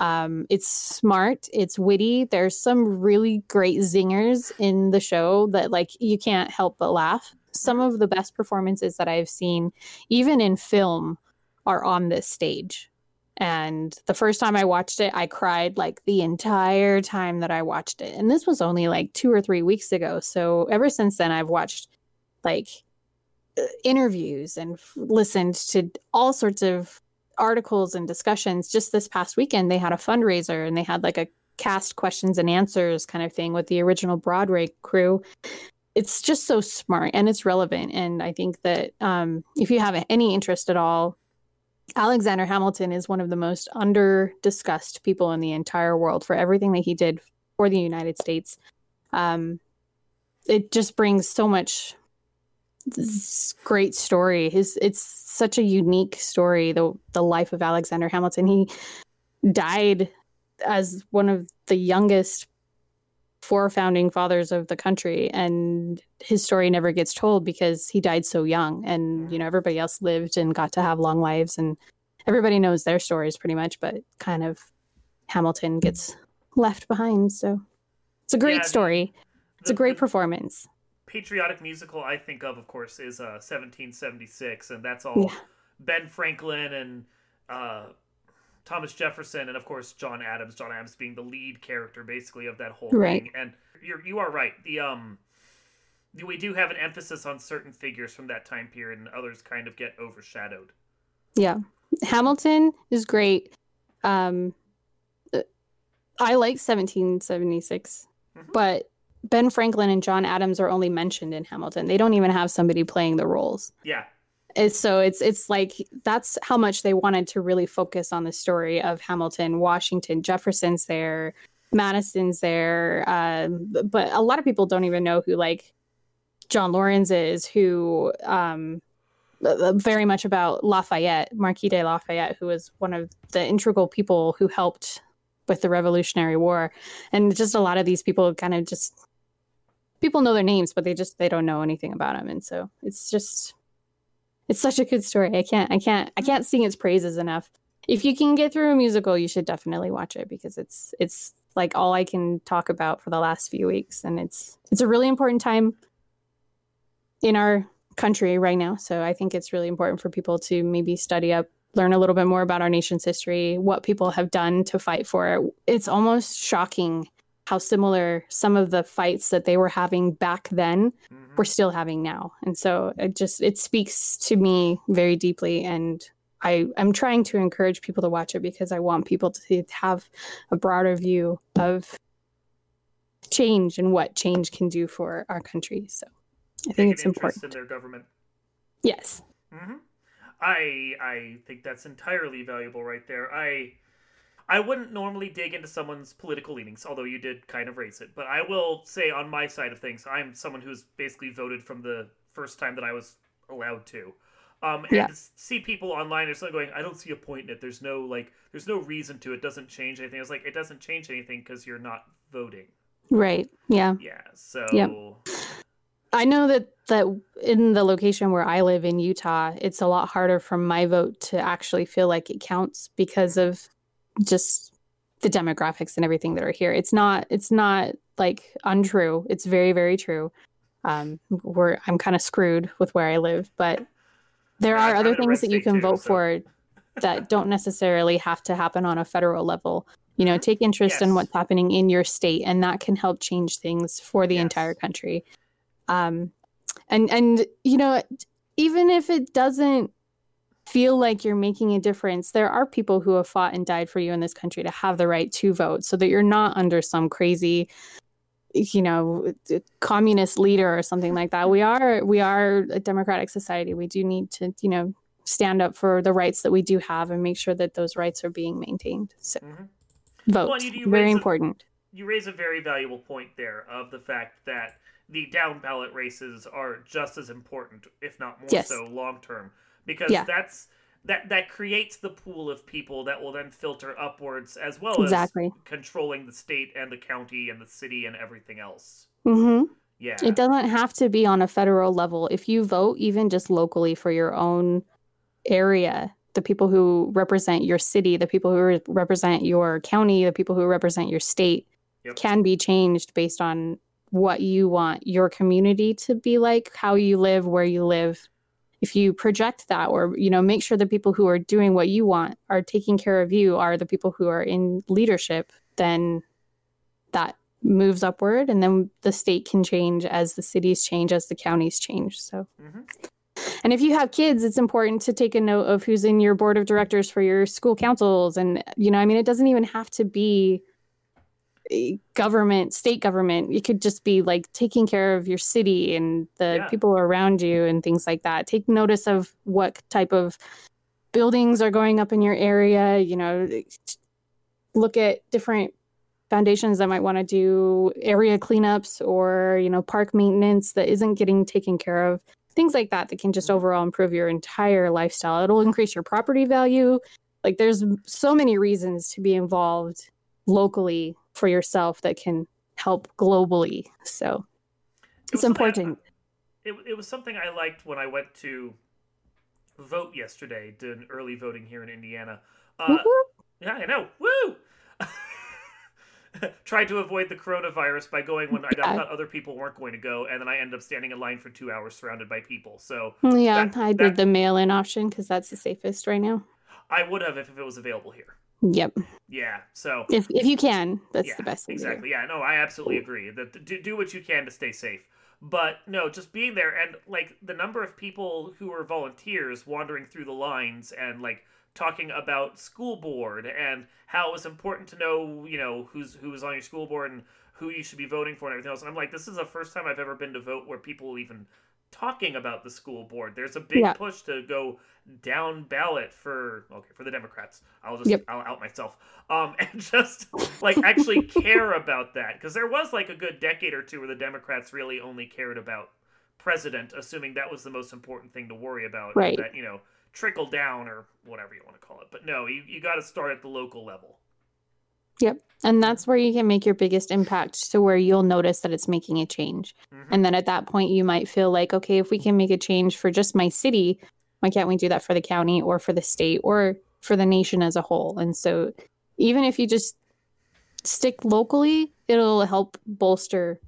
Um, it's smart, it's witty. There's some really great zingers in the show that like you can't help but laugh. Some of the best performances that I've seen, even in film, are on this stage. And the first time I watched it, I cried like the entire time that I watched it. And this was only like two or three weeks ago. So ever since then, I've watched like uh, interviews and listened to all sorts of articles and discussions. Just this past weekend, they had a fundraiser and they had like a cast questions and answers kind of thing with the original Broadway crew. It's just so smart and it's relevant. And I think that um, if you have any interest at all Alexander Hamilton is one of the most under discussed people in the entire world for everything that he did for the United States. Um, it just brings so much great story. His it's such a unique story. The the life of Alexander Hamilton. He died as one of the youngest four founding fathers of the country and his story never gets told because he died so young and you know everybody else lived and got to have long lives and everybody knows their stories pretty much but kind of hamilton gets left behind so it's a great Yeah, the- story it's a great the performance patriotic musical I think of, of course, is uh, 1776, and that's all Yeah. Ben Franklin and uh, Thomas Jefferson, and of course John Adams. John Adams being the lead character, basically, of that whole Right. thing. And you're you are right. The um, we do have an emphasis on certain figures from that time period, and others kind of get overshadowed. Yeah. Hamilton is great. Um uh, I like 1776, Mhm. but Ben Franklin and John Adams are only mentioned in Hamilton. They don't even have somebody playing the roles. Yeah, It's, so it's it's like that's how much they wanted to really focus on the story of Hamilton, Washington, Jefferson's there, Madison's there, b- but a lot of people don't even know who like John Laurens is, who um, uh, very much about Lafayette, Marquis de Lafayette, who was one of the integral people who helped with the Revolutionary War, and just a lot of these people kind of just people know their names, but they just they don't know anything about them, and so it's just it's such a good story. I can't I can't I can't sing its praises enough. If you can get through a musical, you should definitely watch it because it's it's like all I can talk about for the last few weeks, and it's it's a really important time in our country right now. So I think it's really important for people to maybe study up, learn a little bit more about our nation's history, what people have done to fight for it. It's almost shocking how similar some of the fights that they were having back then Mhm. we're still having now. And so it just it speaks to me very deeply and I, I'm trying to encourage people to watch it because I want people to have a broader view of change and what change can do for our country. So I Take think it's important. in their government. Yes. hmm I I think that's entirely valuable right there. I I wouldn't normally dig into someone's political leanings, although you did kind of raise it. But I will say on my side of things, I'm someone who's basically voted from the first time that I was allowed to. Um, and Yeah. see people online are still going, I don't see a point in it. There's no like, there's no reason to. It doesn't change anything. It's like it doesn't change anything because you're not voting. Right. Yeah. Yeah. So Yep. I know that that in the location where I live in Utah, it's a lot harder for my vote to actually feel like it counts because of just the demographics and everything that are here. It's not it's not like untrue. It's very very true. Um, we're I'm kind of screwed with where I live, but there Yeah, are other in a red things that you can too, vote so- for that don't necessarily have to happen on a federal level. You know, take interest in what's happening in your state, and that can help change things for the Yes. entire country. Um, and and you know, even if it doesn't feel like you're making a difference, there are people who have fought and died for you in this country to have the right to vote, so that you're not under some crazy you know communist leader or something like that. We are we are a democratic society. We do need to you know stand up for the rights that we do have and make sure that those rights are being maintained. So Mhm. vote. Well, you- you very raise a- important. you raise a very valuable point there of the fact that the down ballot races are just as important, if not more Yes. so, long term, because Yeah. that's that that creates the pool of people that will then filter upwards as well Exactly. as controlling the state and the county and the city and everything else. hmm Yeah, It doesn't have to be on a federal level. If you vote, even just locally for your own area, the people who represent your city, the people who re- represent your county, the people who represent your state Yep. can be changed based on what you want your community to be like, how you live, where you live. If you project that or you know make sure the people who are doing what you want are taking care of you are the people who are in leadership, then that moves upward and then the state can change as the cities change as the counties change so Mhm. and if you have kids it's important to take a note of who's in your board of directors for your school councils and you know i mean it doesn't even have to be government state government it could just be like taking care of your city and the Yeah. people around you and things like that take notice of what type of buildings are going up in your area, you know, look at different foundations that might want to do area cleanups or, you know, park maintenance that isn't getting taken care of. Things like that that can just mm-hmm. overall improve your entire lifestyle. It'll increase your property value. Like there's so many reasons to be involved locally for yourself that can help globally. So It it's something I- important. It, it was something I liked when I went to vote yesterday, did an early voting here in Indiana. Uh, yeah, I know. Woo! Tried to avoid the coronavirus by going when I Yeah. thought other people weren't going to go, and then I ended up standing in line for two hours surrounded by people. So Yeah, that- I that- did the mail in option because that's the safest right now. I would have if it was available here. Yep. Yeah. So If if you can, that's yeah, the best thing. exactly. Yeah, no, I absolutely agree. That do, do what you can to stay safe. But no, just being there and like the number of people who are volunteers wandering through the lines and like talking about school board and how it was important to know, you know, who's who was on your school board and who you should be voting for and everything else. And I'm like, this is the first time I've ever been to vote where people even talking about the school board. There's a big Yeah. push to go down ballot for okay for the Democrats. I'll just Yep. I'll out myself. Um, and just like actually care about that because there was like a good decade or two where the Democrats really only cared about president, assuming that was the most important thing to worry about. Right. That you know trickle down or whatever you want to call it. But no, you you got to start at the local level. And that's where you can make your biggest impact to where you'll notice that it's making a change. Mhm. And then at that point, you might feel like, okay, if we can make a change for just my city, why can't we do that for the county or for the state or for the nation as a whole? And so, even if you just stick locally, it'll help bolster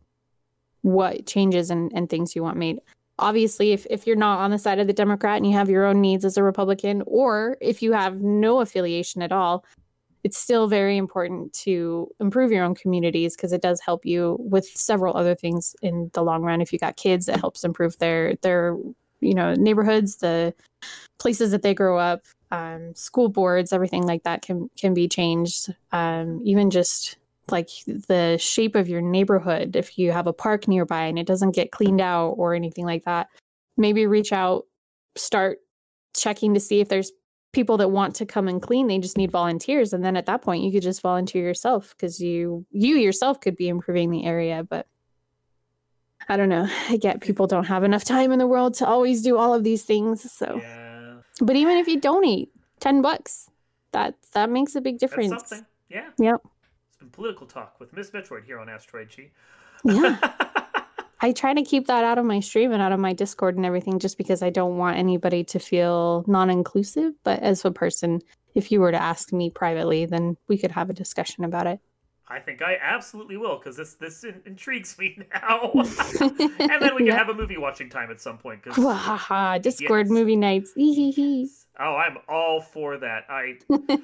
what changes and, and things you want made. Obviously, if, if you're not on the side of the Democrat and you have your own needs as a Republican, or if you have no affiliation at all, it's still very important to improve your own communities because it does help you with several other things in the long run. If you got kids, it helps improve their their you know neighborhoods, the places that they grow up, um, school boards, everything like that can can be changed. Um, even just like the shape of your neighborhood, if you have a park nearby and it doesn't get cleaned out or anything like that, maybe reach out, start checking to see if there's people that want to come and clean they just need volunteers and then at that point you could just volunteer yourself because you you yourself could be improving the area but i don't know i get people don't have enough time in the world to always do all of these things so Yeah, but even if you donate 10 bucks that that makes a big that's difference something. Yeah. Yep. It's been political talk with Miss Metroid here on Asteroid G. yeah i try to keep that out of my stream and out of my discord and everything just because i don't want anybody to feel non-inclusive but as a person if you were to ask me privately then we could have a discussion about it I think I absolutely will because this this in- intrigues me now. and then we can Yeah. have a movie watching time at some point. 'cause- Discord Yes. movie nights. Eehee. Oh, I'm all for that. I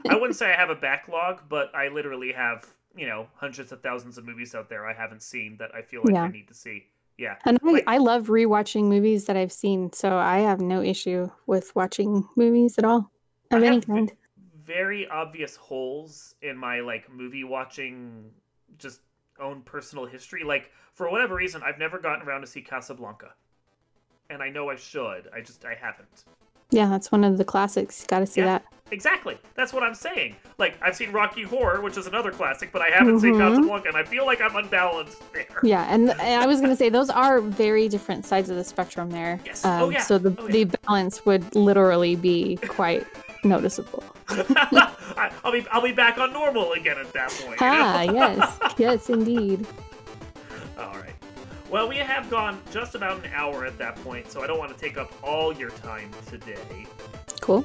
I wouldn't say I have a backlog, but I literally have you know hundreds of thousands of movies out there I haven't seen that I feel like Yeah. I need to see. Yeah, and I, Like- I love rewatching movies that I've seen, so I have no issue with watching movies at all I of any have v- kind. very obvious holes in my like movie watching, just own personal history. Like for whatever reason, I've never gotten around to see Casablanca, and I know I should. I just I haven't. Yeah, that's one of the classics. Got to see Yeah. that. Exactly. That's what I'm saying. Like I've seen Rocky Horror, which is another classic, but I haven't seen Mhm. Casablanca, and I feel like I'm unbalanced there. Yeah, and, and I was gonna say those are very different sides of the spectrum there. Yes. Oh, yeah. So the Oh, yeah. the balance would literally be quite noticeable. I'll be I'll be back on normal again at that point. you know? Ah, yes, yes, indeed. Well, we have gone just about an hour at that point, so I don't want to take up all your time today. Cool.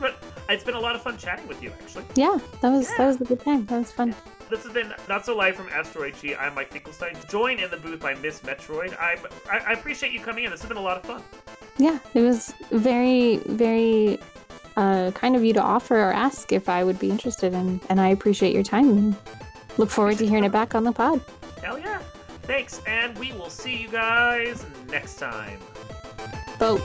But it's been a lot of fun chatting with you, actually. Yeah, that was Yeah. that was a good time. That was fun. This has been Not So Live from Asteroid G. I'm Mike Finkelstein, joined in the booth by Miss Metroid. I'm, I, I appreciate you coming in. This has been a lot of fun. Yeah, it was very, very uh, kind of you to offer or ask if I would be interested, and and I appreciate your time look forward to hearing it back on the pod. Hell yeah. Thanks, and we will see you guys next time. Boat.